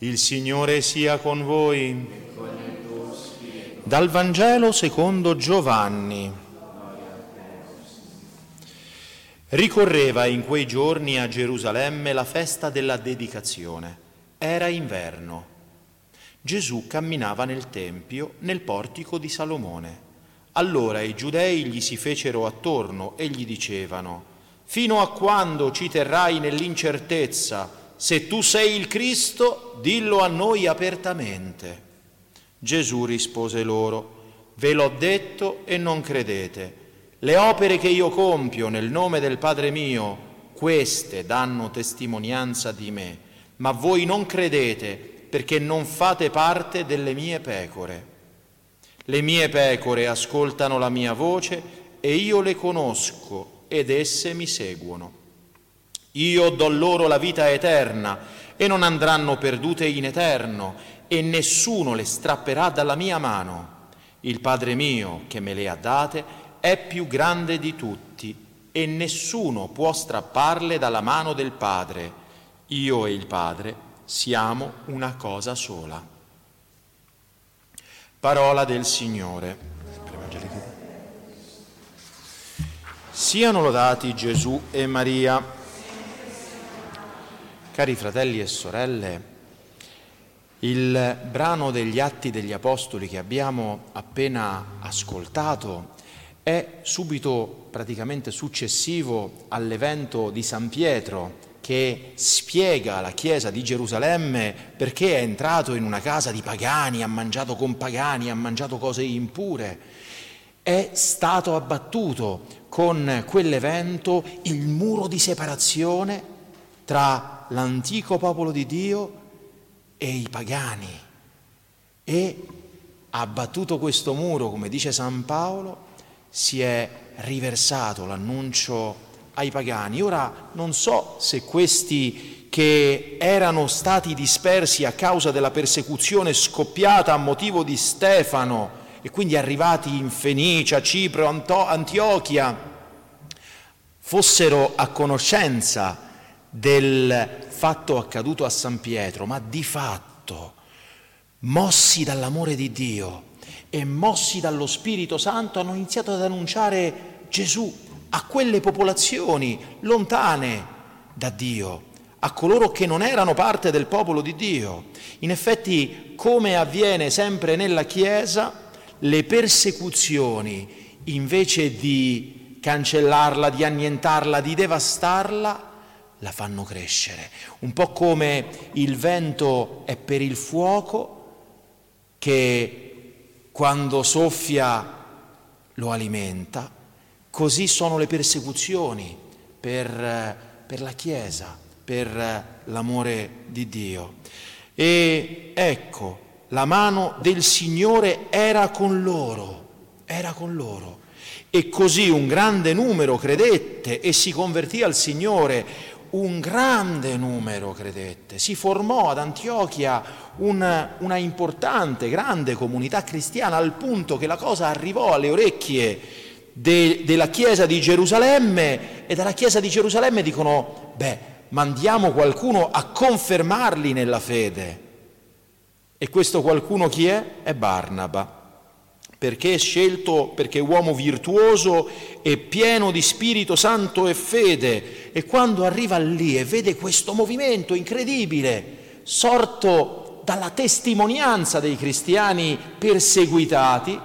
Il Signore sia con voi. Dal Vangelo secondo Giovanni. Ricorreva in quei giorni a Gerusalemme la festa della dedicazione. Era inverno. Gesù camminava nel Tempio, nel portico di Salomone. Allora i giudei gli si fecero attorno e gli dicevano, Fino a quando ci terrai nell'incertezza? Se tu sei il Cristo, dillo a noi apertamente. Gesù rispose loro, ve l'ho detto e non credete. Le opere che io compio nel nome del Padre mio, queste danno testimonianza di me, ma voi non credete perché non fate parte delle mie pecore. Le mie pecore ascoltano la mia voce e io le conosco ed esse mi seguono. Io do loro la vita eterna e non andranno perdute in eterno e nessuno le strapperà dalla mia mano. Il Padre mio che me le ha date è più grande di tutti e nessuno può strapparle dalla mano del Padre. Io e il Padre siamo una cosa sola. Parola del Signore. Siano lodati Gesù e Maria. Cari fratelli e sorelle, il brano degli Atti degli Apostoli che abbiamo appena ascoltato è subito praticamente successivo all'evento di San Pietro che spiega la Chiesa di Gerusalemme perché è entrato in una casa di pagani, ha mangiato con pagani, ha mangiato cose impure. È stato abbattuto con quell'evento il muro di separazione tra l'antico popolo di Dio e i pagani e ha abbattuto questo muro, come dice San Paolo, si è riversato l'annuncio ai pagani. Ora non so se questi che erano stati dispersi a causa della persecuzione scoppiata a motivo di Stefano e quindi arrivati in Fenicia, Cipro, Antiochia, fossero a conoscenza del fatto accaduto a San Pietro, ma di fatto, mossi dall'amore di Dio e mossi dallo Spirito Santo, hanno iniziato ad annunciare Gesù a quelle popolazioni lontane da Dio, a coloro che non erano parte del popolo di Dio. In effetti, come avviene sempre nella Chiesa, le persecuzioni, invece di cancellarla, di annientarla, di devastarla, la fanno crescere. Un po' come il vento è per il fuoco che quando soffia lo alimenta, così sono le persecuzioni per, per la Chiesa, per l'amore di Dio. E ecco, la mano del Signore era con loro, era con loro. E così un grande numero credette e si convertì al Signore, un grande numero credette, si formò ad Antiochia una, una, importante, grande comunità cristiana al punto che la cosa arrivò alle orecchie de, della Chiesa di Gerusalemme e dalla Chiesa di Gerusalemme dicono, beh, mandiamo qualcuno a confermarli nella fede. E questo qualcuno chi è? È Barnaba perché è scelto, perché è uomo virtuoso e pieno di Spirito Santo e fede. E quando arriva lì e vede questo movimento incredibile, sorto dalla testimonianza dei cristiani perseguitati,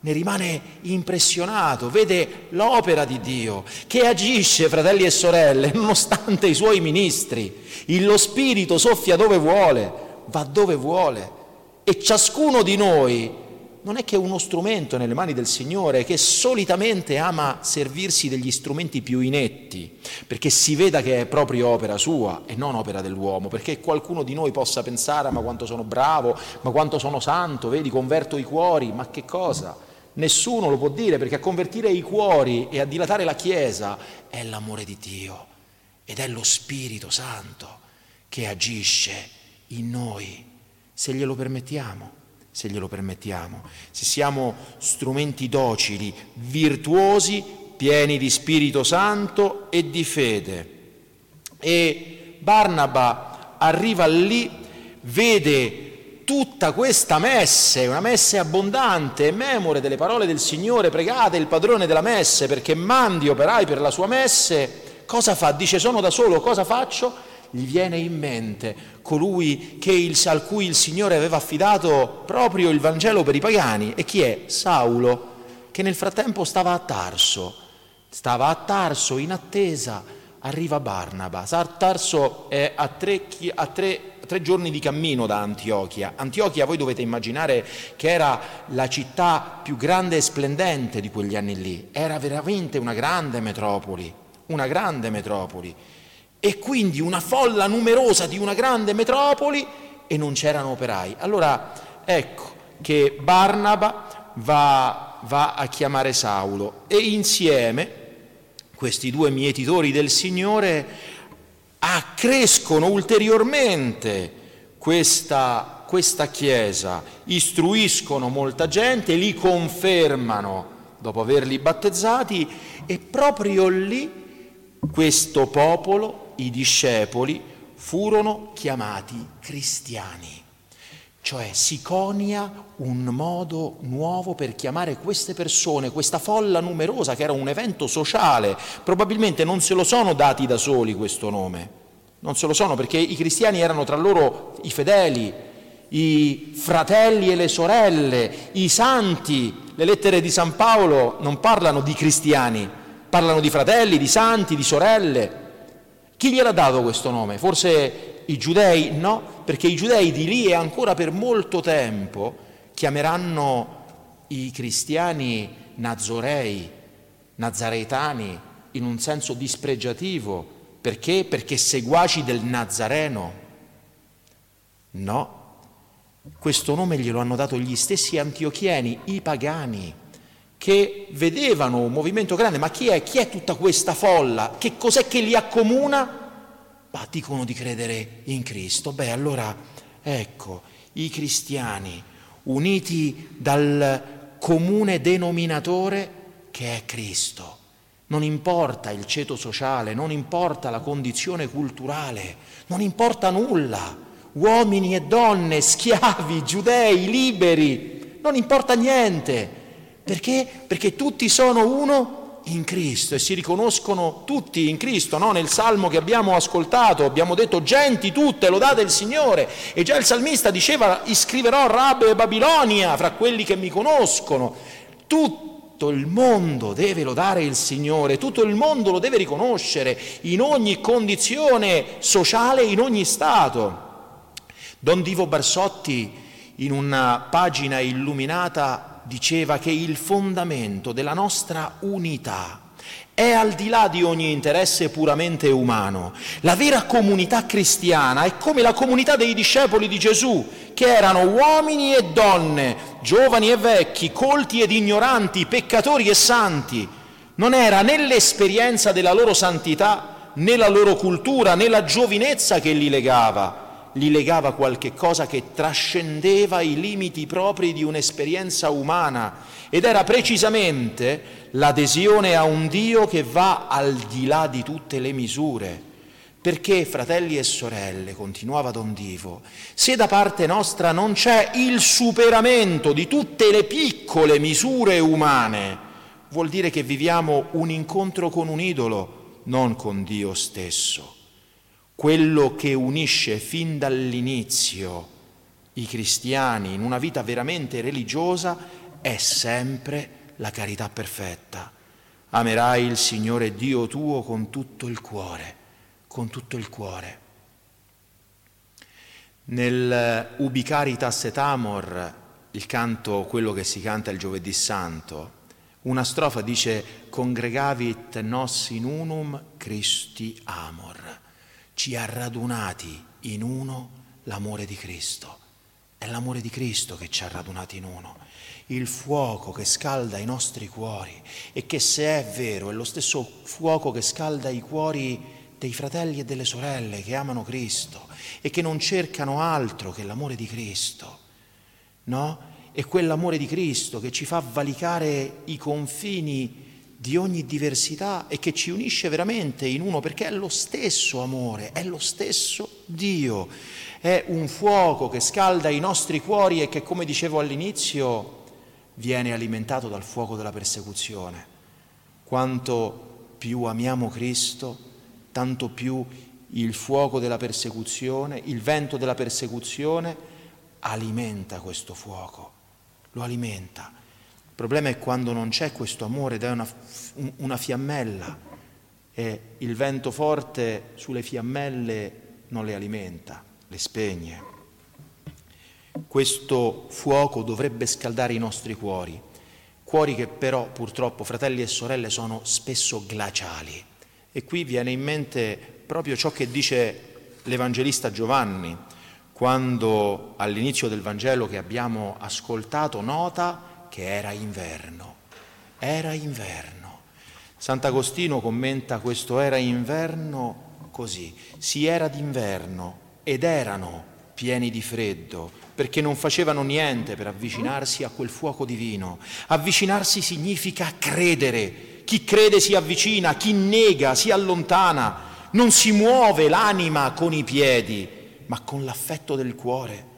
ne rimane impressionato, vede l'opera di Dio che agisce, fratelli e sorelle, nonostante i suoi ministri. Lo Spirito soffia dove vuole, va dove vuole. E ciascuno di noi non è che uno strumento nelle mani del Signore che solitamente ama servirsi degli strumenti più inetti, perché si veda che è proprio opera sua e non opera dell'uomo, perché qualcuno di noi possa pensare ma quanto sono bravo, ma quanto sono santo, vedi, converto i cuori, ma che cosa? Nessuno lo può dire perché a convertire i cuori e a dilatare la Chiesa è l'amore di Dio ed è lo Spirito Santo che agisce in noi, se glielo permettiamo se glielo permettiamo, se siamo strumenti docili, virtuosi, pieni di Spirito Santo e di fede. E Barnaba arriva lì vede tutta questa messe, una messe abbondante, memore delle parole del Signore, pregate il padrone della messe perché mandi operai per la sua messe, cosa fa? Dice sono da solo, cosa faccio? Gli viene in mente colui il, al cui il Signore aveva affidato proprio il Vangelo per i pagani. E chi è? Saulo, che nel frattempo stava a Tarso. Stava a Tarso in attesa, arriva Barnaba. Tarso è a tre, a tre tre giorni di cammino da Antiochia. Antiochia voi dovete immaginare che era la città più grande e splendente di quegli anni lì, era veramente una grande metropoli, una grande metropoli. E quindi una folla numerosa di una grande metropoli e non c'erano operai. Allora ecco che Barnaba va, va a chiamare Saulo e insieme questi due mietitori del Signore accrescono ulteriormente questa, questa Chiesa, istruiscono molta gente, li confermano dopo averli battezzati e proprio lì questo popolo, i discepoli, furono chiamati cristiani. Cioè si conia un modo nuovo per chiamare queste persone, questa folla numerosa che era un evento sociale. Probabilmente non se lo sono dati da soli questo nome, non se lo sono perché i cristiani erano tra loro i fedeli, i fratelli e le sorelle, i santi. Le lettere di San Paolo non parlano di cristiani, parlano di fratelli, di santi, di sorelle. Chi gliel'ha dato questo nome? Forse i giudei no, perché i giudei di lì e ancora per molto tempo chiameranno i cristiani nazorei, nazaretani, in un senso dispregiativo. Perché? Perché seguaci del Nazareno. No, questo nome glielo hanno dato gli stessi antiochieni, i pagani, che vedevano un movimento grande, ma chi è? Chi è tutta questa folla? Che cos'è che li accomuna? ma dicono di credere in Cristo. Beh, allora ecco, i cristiani uniti dal comune denominatore che è Cristo. Non importa il ceto sociale, non importa la condizione culturale, non importa nulla. Uomini e donne, schiavi, giudei, liberi, non importa niente. Perché? Perché tutti sono uno in Cristo e si riconoscono tutti in Cristo, no? nel salmo che abbiamo ascoltato abbiamo detto genti tutte, lodate il Signore e già il salmista diceva iscriverò Rab e Babilonia fra quelli che mi conoscono, tutto il mondo deve lodare il Signore, tutto il mondo lo deve riconoscere in ogni condizione sociale, in ogni stato. Don Divo Barsotti in una pagina illuminata diceva che il fondamento della nostra unità è al di là di ogni interesse puramente umano. La vera comunità cristiana è come la comunità dei discepoli di Gesù, che erano uomini e donne, giovani e vecchi, colti ed ignoranti, peccatori e santi. Non era né l'esperienza della loro santità, né la loro cultura, né la giovinezza che li legava, gli legava qualche cosa che trascendeva i limiti propri di un'esperienza umana ed era precisamente l'adesione a un Dio che va al di là di tutte le misure. Perché, fratelli e sorelle, continuava Don Divo, se da parte nostra non c'è il superamento di tutte le piccole misure umane, vuol dire che viviamo un incontro con un idolo, non con Dio stesso quello che unisce fin dall'inizio i cristiani in una vita veramente religiosa è sempre la carità perfetta. Amerai il Signore Dio tuo con tutto il cuore, con tutto il cuore. Nel Ubicaritas et Amor, il canto, quello che si canta il giovedì santo, una strofa dice Congregavit nos in unum Christi amor ci ha radunati in uno l'amore di Cristo. È l'amore di Cristo che ci ha radunati in uno. Il fuoco che scalda i nostri cuori e che se è vero è lo stesso fuoco che scalda i cuori dei fratelli e delle sorelle che amano Cristo e che non cercano altro che l'amore di Cristo. No? È quell'amore di Cristo che ci fa valicare i confini di ogni diversità e che ci unisce veramente in uno perché è lo stesso amore, è lo stesso Dio, è un fuoco che scalda i nostri cuori e che, come dicevo all'inizio, viene alimentato dal fuoco della persecuzione. Quanto più amiamo Cristo, tanto più il fuoco della persecuzione, il vento della persecuzione alimenta questo fuoco, lo alimenta. Il problema è quando non c'è questo amore ed è una, una fiammella e il vento forte sulle fiammelle non le alimenta, le spegne. Questo fuoco dovrebbe scaldare i nostri cuori, cuori che però purtroppo, fratelli e sorelle, sono spesso glaciali. E qui viene in mente proprio ciò che dice l'Evangelista Giovanni, quando all'inizio del Vangelo che abbiamo ascoltato nota che era inverno. Era inverno. Sant'Agostino commenta questo era inverno così. Si era d'inverno ed erano pieni di freddo, perché non facevano niente per avvicinarsi a quel fuoco divino. Avvicinarsi significa credere. Chi crede si avvicina, chi nega si allontana. Non si muove l'anima con i piedi, ma con l'affetto del cuore.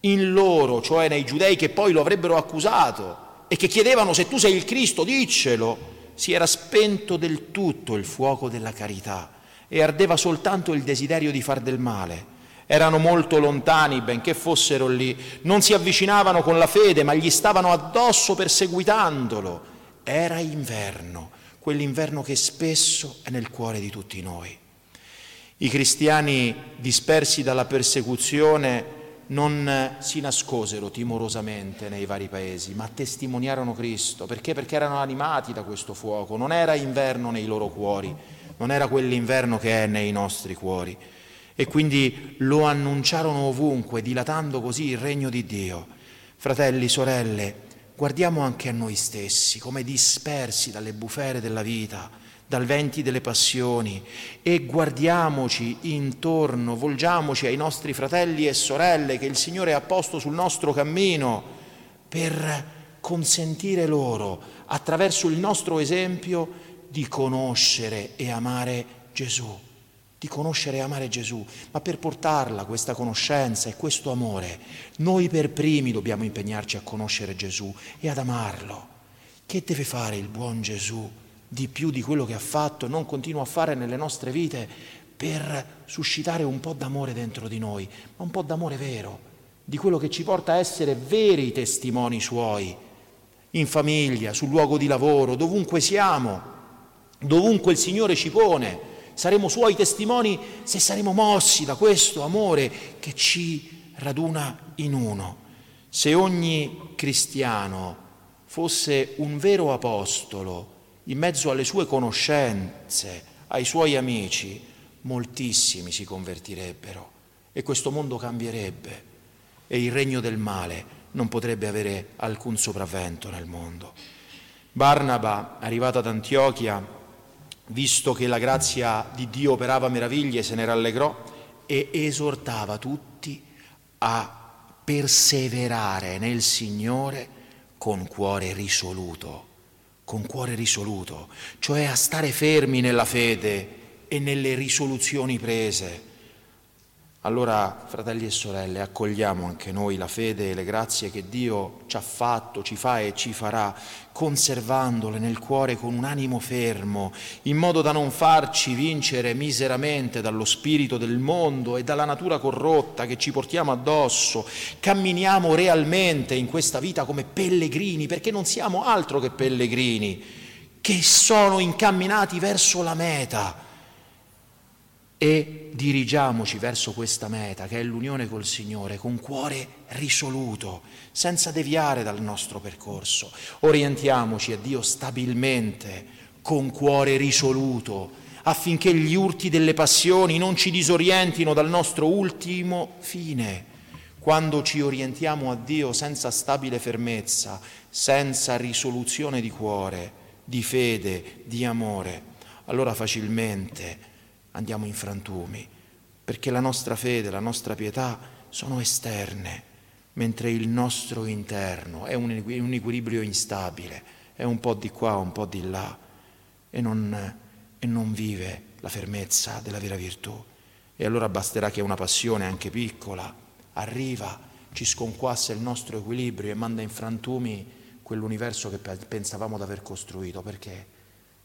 In loro, cioè nei giudei che poi lo avrebbero accusato e che chiedevano se tu sei il Cristo, diccelo, si era spento del tutto il fuoco della carità e ardeva soltanto il desiderio di far del male. Erano molto lontani, benché fossero lì, non si avvicinavano con la fede, ma gli stavano addosso perseguitandolo. Era inverno, quell'inverno che spesso è nel cuore di tutti noi. I cristiani dispersi dalla persecuzione non si nascosero timorosamente nei vari paesi, ma testimoniarono Cristo. Perché? Perché erano animati da questo fuoco. Non era inverno nei loro cuori, non era quell'inverno che è nei nostri cuori. E quindi lo annunciarono ovunque, dilatando così il regno di Dio. Fratelli, sorelle, guardiamo anche a noi stessi, come dispersi dalle bufere della vita, dal venti delle passioni e guardiamoci intorno, volgiamoci ai nostri fratelli e sorelle che il Signore ha posto sul nostro cammino per consentire loro, attraverso il nostro esempio, di conoscere e amare Gesù, di conoscere e amare Gesù, ma per portarla questa conoscenza e questo amore, noi per primi dobbiamo impegnarci a conoscere Gesù e ad amarlo. Che deve fare il buon Gesù? Di più di quello che ha fatto, non continua a fare nelle nostre vite per suscitare un po' d'amore dentro di noi, ma un po' d'amore vero, di quello che ci porta a essere veri testimoni suoi, in famiglia, sul luogo di lavoro, dovunque siamo, dovunque il Signore ci pone. Saremo suoi testimoni se saremo mossi da questo amore che ci raduna in uno. Se ogni cristiano fosse un vero apostolo, in mezzo alle sue conoscenze, ai suoi amici, moltissimi si convertirebbero e questo mondo cambierebbe e il regno del male non potrebbe avere alcun sopravvento nel mondo. Barnaba, arrivato ad Antiochia, visto che la grazia di Dio operava meraviglie, se ne rallegrò e esortava tutti a perseverare nel Signore con cuore risoluto con cuore risoluto, cioè a stare fermi nella fede e nelle risoluzioni prese. Allora, fratelli e sorelle, accogliamo anche noi la fede e le grazie che Dio ci ha fatto, ci fa e ci farà, conservandole nel cuore con un animo fermo, in modo da non farci vincere miseramente dallo spirito del mondo e dalla natura corrotta che ci portiamo addosso. Camminiamo realmente in questa vita come pellegrini, perché non siamo altro che pellegrini, che sono incamminati verso la meta e dirigiamoci verso questa meta che è l'unione col Signore con cuore risoluto, senza deviare dal nostro percorso. Orientiamoci a Dio stabilmente, con cuore risoluto, affinché gli urti delle passioni non ci disorientino dal nostro ultimo fine. Quando ci orientiamo a Dio senza stabile fermezza, senza risoluzione di cuore, di fede, di amore, allora facilmente andiamo in frantumi, perché la nostra fede, la nostra pietà sono esterne, mentre il nostro interno è un, equilibrio instabile, è un po' di qua, un po' di là. e non, e non vive la fermezza della vera virtù. E allora basterà che una passione, anche piccola, arriva, ci sconquassa il nostro equilibrio e manda in frantumi quell'universo che pensavamo di aver costruito. Perché?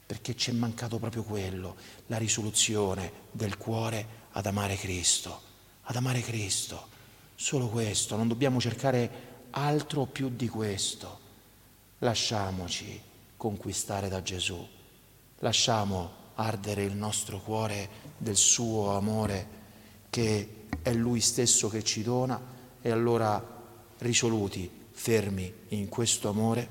Perché ci è mancato proprio quello, la risoluzione del cuore ad amare Cristo, ad amare Cristo. Solo questo, non dobbiamo cercare altro più di questo. Lasciamoci conquistare da Gesù, lasciamo ardere il nostro cuore del suo amore che è Lui stesso che ci dona e allora risoluti, fermi in questo amore,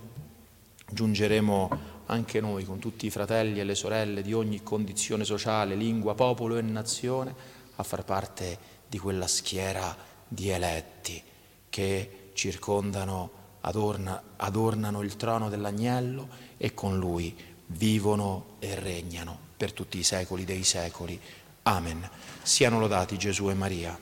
giungeremo anche noi con tutti i fratelli e le sorelle di ogni condizione sociale, lingua, popolo e nazione a far parte di quella schiera di eletti che circondano, adorna, adornano il trono dell'agnello e con lui vivono e regnano per tutti i secoli dei secoli. Amen. Siano lodati Gesù e Maria.